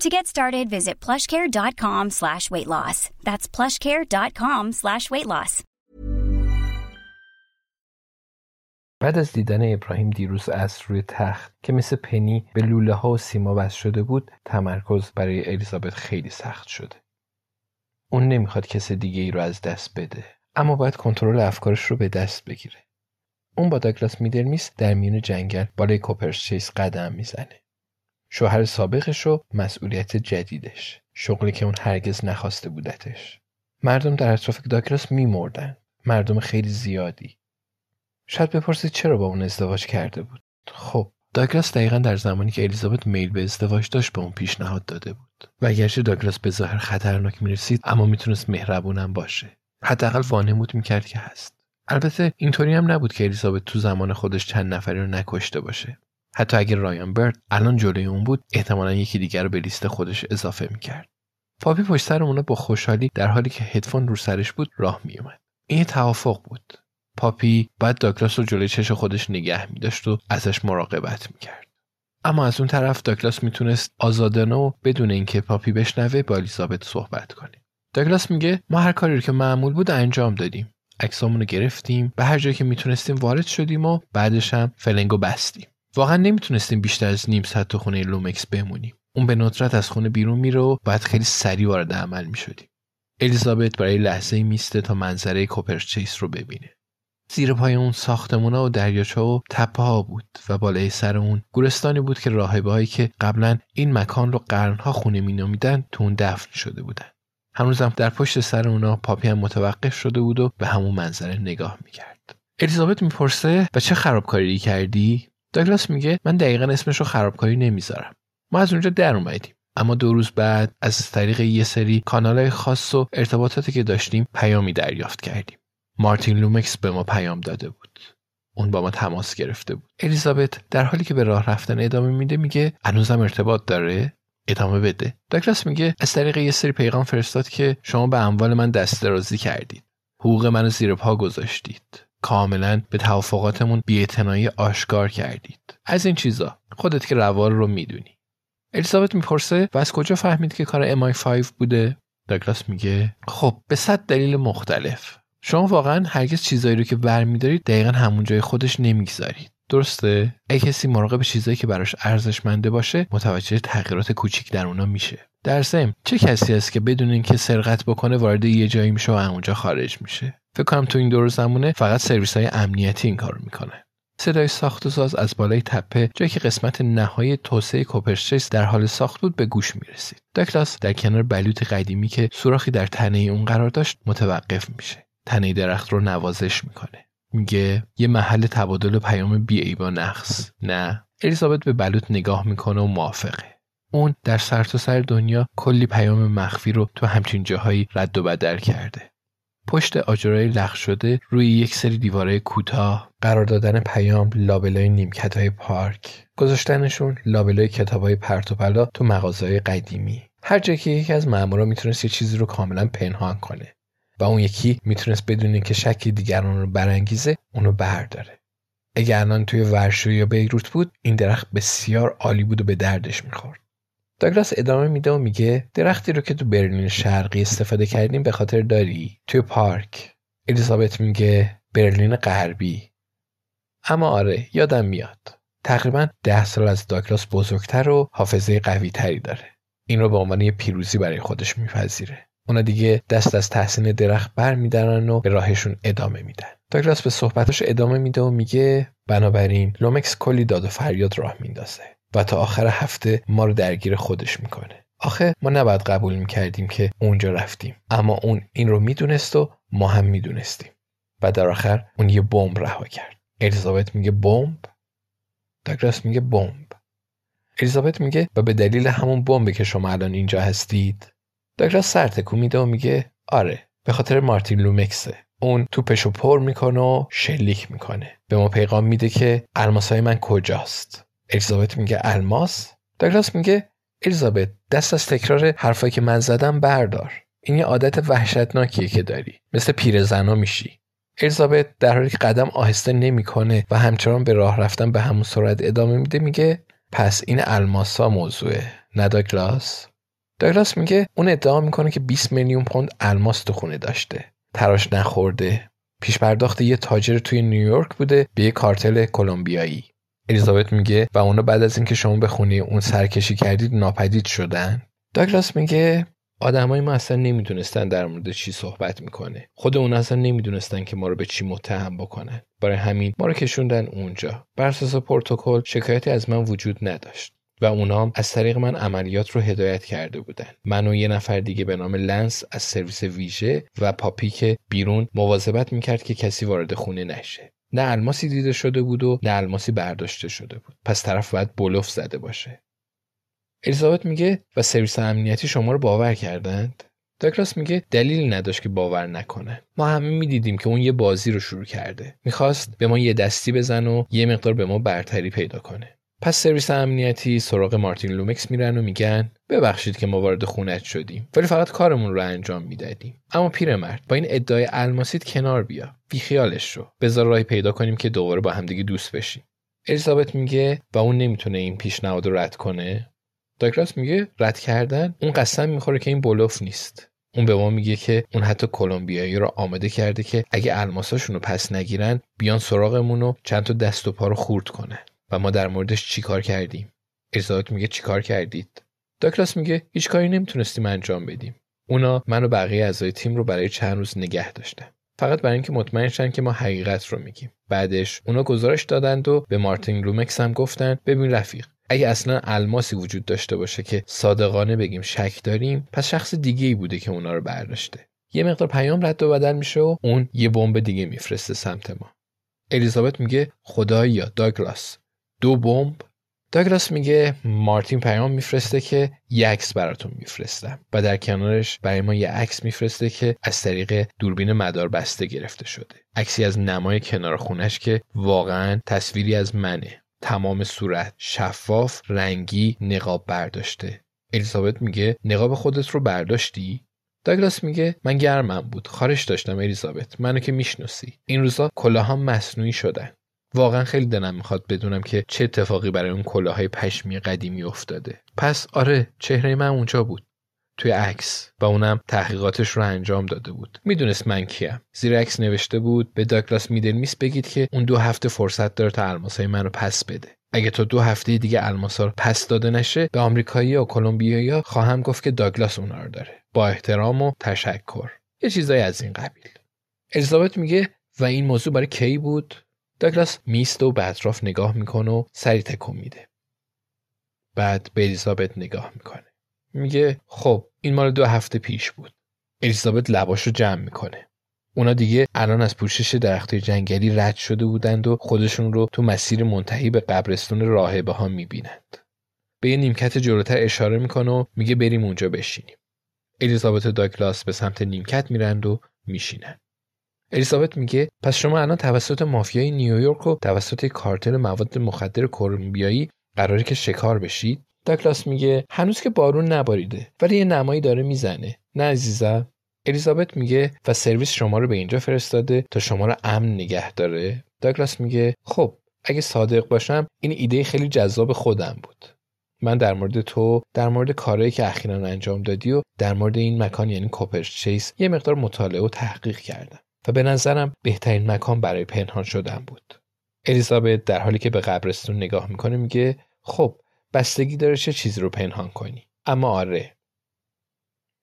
To get started, visit plushcare.com slash weight loss. That's plushcare.com slash weight loss. بعد از دیدن ابراهیم دیروز از روی تخت که مثل پنی به لوله ها و سیما بست شده بود تمرکز برای الیزابت خیلی سخت شده. اون نمی‌خواد کس دیگه ای رو از دست بده اما باید کنترل افکارش رو به دست بگیره. اون با داگلاس میدرمیس در میون جنگل بالای کوپرچیس قدم می‌زنه. شوهر سابقش و مسئولیت جدیدش. شغلی که اون هرگز نخواسته بودتش. مردم در اطراف داگلاس میمردن. مردم خیلی زیادی. شاید بپرسید چرا با اون ازدواج کرده بود. خب داگلاس دقیقا در زمانی که الیزابت میل به ازدواج داشت به اون پیشنهاد داده بود. و اگرچه داگلاس به ظاهر خطرناک می‌رسید اما می‌تونست مهربونم باشه. حداقل وانمود می‌کرد که هست. البته اینطوری هم نبود که الیزابت تو زمان خودش چند نفری رو نکشته باشه. حتی اگر رایان برد الان جلوی اون بود احتمالا یکی دیگر رو به لیست خودش اضافه می‌کرد. پاپی پشت سر اونا با خوشحالی در حالی که هدفون رو سرش بود راه میومد این توافق بود. پاپی بعد داگلاس رو جلوی چش خودش نگه میداشت و ازش مراقبت می‌کرد. اما از اون طرف داگلاس می‌تونست آزادانه و بدون اینکه پاپی بشنوه با الیزابت صحبت کنه. داگلاس میگه ما هر کاری رو که معمول بود انجام دادیم. عکسامون رو گرفتیم به هر جایی که می‌تونستیم وارد شدیم و بعدش هم فلنگو بستیم. واقعا نمی‌تونستیم بیشتر از نیم ساعت تو خونه لومکس بمونیم. اون به ندرت از خونه بیرون میره و باید خیلی سریع وارد عمل می‌شدیم. الیزابت برای لحظه میسته تا منظره کوپرچیس رو ببینه. زیر پای اون ساختمونا و دریاچه و تپه ها بود و بالای سر اون گورستانی بود که راهبه هایی که قبلا این مکان رو قرنها خونه مینامیدن تو اون دفن شده بودن. هنوزم در پشت سر اونا پاپی هم متوقف شده بود و به همون منظره نگاه می‌کرد. الیزابت می‌پرسه و چه خرابکاری کردی؟ داگلاس میگه من دقیقا اسمش رو خرابکاری نمی‌ذارم. ما از اونجا در اومدیم. اما دو روز بعد از طریق یه سری کانالهای خاص و ارتباطاتی که داشتیم پیامی دریافت کردیم. مارتین لومکس به ما پیام داده بود. اون با ما تماس گرفته بود. الیزابت در حالی که به راه رفتن ادامه میده میگه هنوزم ارتباط داره؟ ادامه بده. داگلاس میگه از طریق یه سری پیغام فرستاد که شما به اموال من دست درازی کردید. حقوق منو زیر پا گذاشتید. کاملا به توافقاتمون بیاعتنایی آشکار کردید. از این چیزا خودت که روال رو می‌دونی. الیزابت می‌پرسه و از کجا فهمید که کار MI5 بوده؟ داگلاس میگه خب به صد دلیل مختلف. شما واقعا هرگز چیزایی رو که برمیدارید دقیقا همون جای خودش نمی‌گذارید. درسته؟ اگه کسی مراقب چیزایی که براش ارزشمنده باشه متوجه تغییرات کوچیک در اونا میشه. در چه کسی است که بدون اینکه سرقت بکنه وارد یه جایی میشه و اونجا خارج میشه؟ فکر کنم تو این دور زمونه فقط سرویس های امنیتی این کارو می‌کنه. صدای ساخت و ساز از بالای تپه جایی که قسمت نهایی توسعه کوپرچیس در حال ساخت بود به گوش می‌رسید. داکلاس در کنار بلوط قدیمی که سوراخی در تنه اون قرار داشت متوقف میشه. تنه درخت رو نوازش می‌کنه. میگه یه محل تبادل پیام بی با نقص. نه. الیزابت به بلوط نگاه می‌کنه و موافقه. اون در سرتاسر سر دنیا کلی پیام مخفی رو تو همچین جاهایی رد و بدل کرده. پشت آجرای لخ شده روی یک سری دیواره کوتاه قرار دادن پیام لابلای نیمکت های پارک. گذاشتنشون لابلای کتاب های پرتوپلا تو مغازه قدیمی. هر جا که یکی از مامورا می‌تونست یه چیزی رو کاملا پنهان کنه و اون یکی می‌تونست بدونه که شکی دیگران رو برانگیزه اونو برداره. اگر الان توی ورشو یا بیروت بود این درخت بسیار عالی بود و به دردش می‌خورد. داگلاس ادامه میده و میگه درختی رو که تو برلین شرقی استفاده کردیم به خاطر داری. توی پارک. الیزابت میگه برلین غربی. اما آره یادم میاد. تقریبا ده سال از داگلاس بزرگتر و حافظه قوی تری داره. این رو به عنوان یه پیروزی برای خودش میپذیره. اونا دیگه دست از تحسین درخت بر میدارن و به راهشون ادامه میدن. داگلاس به صحبتش ادامه میده و میگه بنابراین لومکس کلی داد و فریاد راه میندازه و تا آخر هفته ما رو درگیر خودش می‌کنه. آخه ما نباید قبول می‌کردیم که اونجا رفتیم. اما اون این رو می‌دونست و ما هم می‌دونستیم. و در آخر اون یه بمب رها کرد. الیزابت میگه بمب؟ داگلاس میگه بمب. الیزابت میگه و به دلیل همون بمبی که شما الان اینجا هستید داگلاس سر تکون میده و میگه آره به خاطر مارتین لومکسه. اون توپشو پر می‌کنه و شلیک می‌کنه. به ما پیغام میده که الماسای من کجاست. الیزابت میگه الماس داگلاس میگه الیزابت دست از تکرار حرفایی که من زدم بردار. این یه عادت وحشتناکیه که داری. مثل پیرزنا میشی. الیزابت در حالی که قدم آهسته نمی‌کنه و همچنان به راه رفتن به همون سرعت ادامه میده میگه پس این الماسا موضوعه نه داگلاس؟ داگلاس میگه اون ادعا می‌کنه که 20 میلیون پوند الماس تو خونه داشته. تراش نخورده. پیش پرداخت یه تاجر توی نیویورک بوده به یه کارتل کلمبیایی. الیزابت میگه و اونا بعد از اینکه شما به خونه اون سرکشی کردید ناپدید شدن. داگلاس میگه آدمای ما اصلا نمی‌دونستن در مورد چی صحبت می‌کنه. خود اون اصلا نمی‌دونستن که ما رو به چی متهم بکنن. برای همین ما رو کشوندن اونجا. بر اساس پروتکل شکایتی از من وجود نداشت و اونام از طریق من عملیات رو هدایت کرده بودن. من و یه نفر دیگه به نام لنس از سرویس ویژه و پاپی که بیرون مواظبت می‌کرد که کسی وارد خونه نشه. نه الماسی دیده شده بود و نه الماسی برداشته شده بود. پس طرف باید بلوف زده باشه. الیزابت میگه و سرویس امنیتی شما رو باور کردند؟ داگلاس میگه دلیلی نداشت که باور نکنه. ما همه می‌دیدیم که اون یه بازی رو شروع کرده. می‌خواست به ما یه دستی بزنه و یه مقدار به ما برتری پیدا کنه. پس سرویس امنیتی سراغ مارتین لومکس میرن و میگن ببخشید که ما وارد خونت شدیم ولی فقط کارمون رو انجام می‌دادیم. اما پیرمرد با این ادعای الماسیت کنار بیا. بیخیالش شو بذار راهی پیدا کنیم که دوباره با همدیگه دوست بشیم. الیزابت میگه و اون نمی‌تونه این پیشنهاد رو رد کنه. داگلاس میگه رد کردن اون قسم می‌خوره که این بلوف نیست. اون به ما میگه که اون حتی کلمبیایی رو آماده کرده که اگه الماساشون رو پس نگیرن بیان سراغمون و چند تا دست و پا رو خورد کنن. ما در موردش چیکار کردیم؟ الیزابت میگه چیکار کردید؟ داکلاس میگه هیچ کاری نمی‌تونستیم انجام بدیم. اونا من و بقیه اعضای تیم رو برای چند روز نگه داشتن. فقط برای اینکه مطمئن شن که ما حقیقت رو میگیم. بعدش اونا گزارش دادند و به مارتین لومکس هم گفتن ببین رفیق اگه اصلا الماسی وجود داشته باشه که صادقانه بگیم شک داریم پس شخص دیگه ای بوده که اونا رو برداشته. یه مقدار پیام رد و بدل میشه و اون یه بمب دیگه میفرسته سمت ما. الیزابت میگه خدایا داگلاس دو بمب. داگلاس میگه مارتین پیام میفرسته که یه عکس براتون میفرستم و در کنارش برای ما یه عکس میفرسته که از طریق دوربین مدار بسته گرفته شده. عکسی از نمای کنار خونش که واقعا تصویری از منه. تمام صورت شفاف رنگی نقاب برداشته. الیزابت میگه نقاب خودت رو برداشتی؟ داگلاس میگه من گرمم بود. خارش داشتم الیزابت. منو که می‌شناسی. این روزا کلاهام مصنوعی شدن. واقعا خیلی دلم می‌خواد بدونم که چه اتفاقی برای اون کلاهای پشمی قدیمی افتاده. پس آره چهره من اونجا بود توی عکس و اونم تحقیقاتش رو انجام داده بود. می‌دونست من کیم. زیر عکس نوشته بود به داگلاس میدلمیس بگید که اون دو هفته فرصت داره تا الماسای منو پس بده. اگه تا دو هفته دیگه الماسا رو پس داده نشه به آمریکایی یا کلمبیایی خواهم گفت که داگلاس اونا رو داره. با احترام و تشکر. یه چیزایی از این قبیل. الیزابت میگه و این موضوع برای کی بود؟ داگلاس میست و به اطراف نگاه می‌کنه و سری تکون میده. بعد به الیزابت نگاه می‌کنه. میگه خب این مال دو هفته پیش بود. الیزابت لباش رو جمع می‌کنه. اونا دیگه الان از پوشش درخت جنگلی رد شده بودند و خودشون رو تو مسیر منتهی به قبرستون راهبه ها می‌بینند. به یه نیمکت جلوتر اشاره می‌کنه و میگه بریم اونجا بشینیم. الیزابت و داگلاس به سمت نیمکت میرند و میشینند. الیزابت میگه پس شما الان توسط مافیای نیویورک و توسط کارتل مواد مخدر کلمبیایی قراره که شکار بشید داکلاس میگه هنوز که بارون نباریده ولی یه نمایی داره می‌زنه. نه عزیزم. الیزابت میگه و سرویس شما رو به اینجا فرستاده تا شما رو امن نگه داره. داگلاس میگه خب اگه صادق باشم این ایده خیلی جذاب خودم بود. من در مورد تو در مورد کارهایی که اخیرا انجام دادی و در مورد این مکان یعنی کوپرچیس یه مقدار مطالعه و تحقیق کردم. و به نظرم بهترین مکان برای پنهان شدن بود. الیزابت در حالی که به قبرستون نگاه می‌کنه میگه خب بستگی داره چه چیزی رو پنهان کنی؟ اما آره.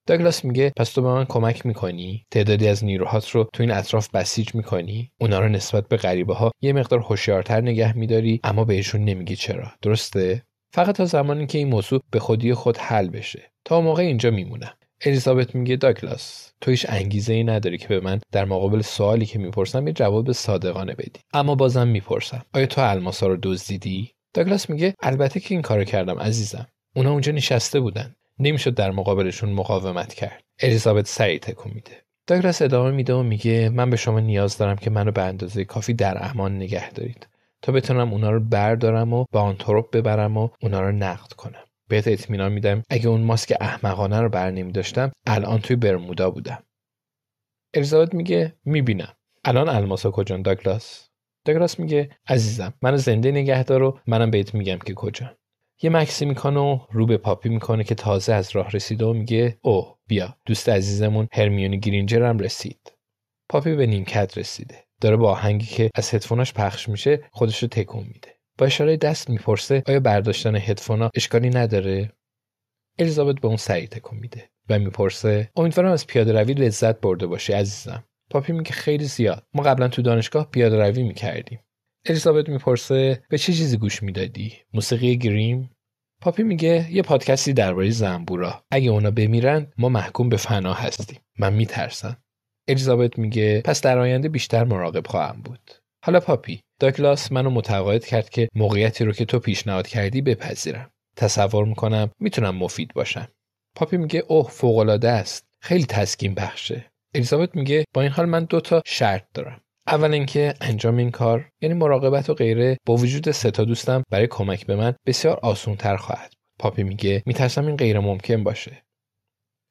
داگلاس میگه پس تو به من کمک می‌کنی؟ تعدادی از نیروهات رو تو این اطراف بسیج می‌کنی؟ اونا رو نسبت به غریبه ها یه مقدار هوشیارتر نگه میداری اما بهشون نمیگی چرا. درسته؟ فقط تا زمانی که این موضوع به خودی خود حل بشه. تا موقع اینجا میمونم. الیزابت میگه داگلاس تو هیچ انگیزه ای نداری که به من در مقابل سوالی که می‌پرسم یه جواب صادقانه بدی. اما بازم می‌پرسم. آیا تو الماسا رو دزدیدی؟ داگلاس میگه البته که این کارو کردم عزیزم. اونا اونجا نشسته بودن. نمی‌شد در مقابلشون مقاومت کرد. الیزابت سریع تکون میده. داگلاس ادامه میده و میگه من به شما نیاز دارم که منو به اندازه کافی در امان نگه دارید. تا بتونم اونا رو بردارم و به آن ببرم و اونا رو نقد کنم. بهت اطمینان میدم. اگه اون ماسک احمقانه رو بر نمی داشتم الان توی برمودا بودم. الیزابت میگه می‌بینم. الان الماسا کجان داگلاس؟ داگلاس میگه عزیزم منو زنده نگهدار و منم بهت میگم که کجا یه مکسی می‌کنه و رو به پاپی می‌کنه که تازه از راه رسیده و میگه اوه بیا دوست عزیزمون هرمیونی گرینجر هم رسید. پاپی به نیمکت رسیده. داره با آهنگی که از هدفوناش پخش میشه خودش رو تکون میده. با اشاره دست می‌پرسه آیا برداشتن هدفونا اشکالی نداره؟ الیزابت به اون سریع تکون میده و می‌پرسه امیدوارم از پیاده روی لذت برده باشی عزیزم. پاپی میگه خیلی زیاد. ما قبلا تو دانشگاه پیاده روی می‌کردیم. الیزابت می‌پرسه به چه چیزی گوش می‌دادی؟ موسیقی گریم؟ پاپی میگه یه پادکستی درباره زنبورا. اگه اونا بمیرن ما محکوم به فنا هستیم. من میترسم. الیزابت میگه پس در آینده بیشتر مراقب خواهم بود. حالا پاپی داگلاس منو متقاعد کرد که موقعیتی رو که تو پیشنهاد کردی بپذیرم. تصور می‌کنم می‌تونم مفید باشم. پاپی میگه اوه فوقالعاده است. خیلی تسکین بخشه. الیزابت میگه با این حال من دو تا شرط دارم. اول اینکه انجام این کار یعنی مراقبت و غیره با وجود سه تا دوستم برای کمک به من بسیار آسونتر خواهد پاپی میگه میترسم این غیر ممکن باشه.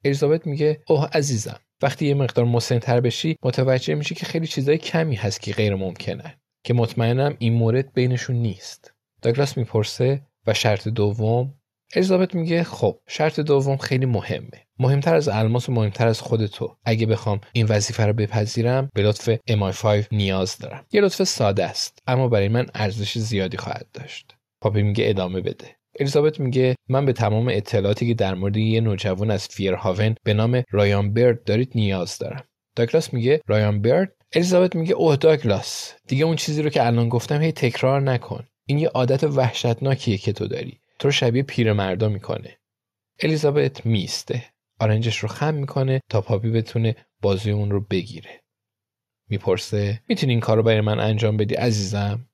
الیزابت میگه اوه عزیزم. وقتی یه مقدار مسنتر بشی متوجه میشی که خیلی چیزای کمی هست که غیر ممکنه که مطمئنم این مورد بینشون نیست. داگلاس می‌پرسه و شرط دوم الیزابت میگه خب شرط دوم خیلی مهمه. مهمتر از الماس و مهمتر از خود تو. اگه بخوام این وظیفه رو بپذیرم به لطف MI5 نیاز دارم. یه لطف ساده است اما برای من ارزش زیادی خواهد داشت. پاپی میگه ادامه بده. الیزابت میگه من به تمام اطلاعاتی که در مورد یه نوجوان از فیرهاون به نام رایان برد دارید نیاز دارم. داگلاس میگه رایان برد؟ الیزابت میگه اوه داگلاس دیگه اون چیزی رو که الان گفتم هی تکرار نکن. این یه عادت وحشتناکیه که تو داری. تو رو شبیه پیرمردا می‌کنه. الیزابت میسته آرنجش رو خم می‌کنه تا پاپی بتونه بازوی اون رو بگیره. می‌پرسه می‌تونی این کار رو برای من انجام بدی عزیزم؟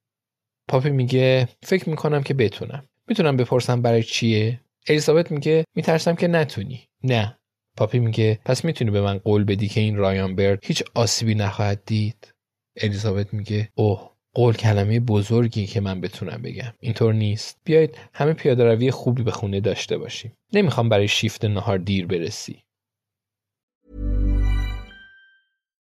پاپی میگه فکر می‌کنم که بتونم. می‌تونم بپرسم برای چیه؟ الیزابت میگه میترسم که نتونی. نه. پاپی میگه پس می‌تونی به من قول بدی که این رایان برد هیچ آسیبی نخواهد دید. الیزابت میگه اوه قول کلمه بزرگی که من بتونم بگم. اینطور نیست. بیایید همه پیاده روی خوبی به خونه داشته باشیم. نمی‌خوام برای شیفت نهار دیر برسی.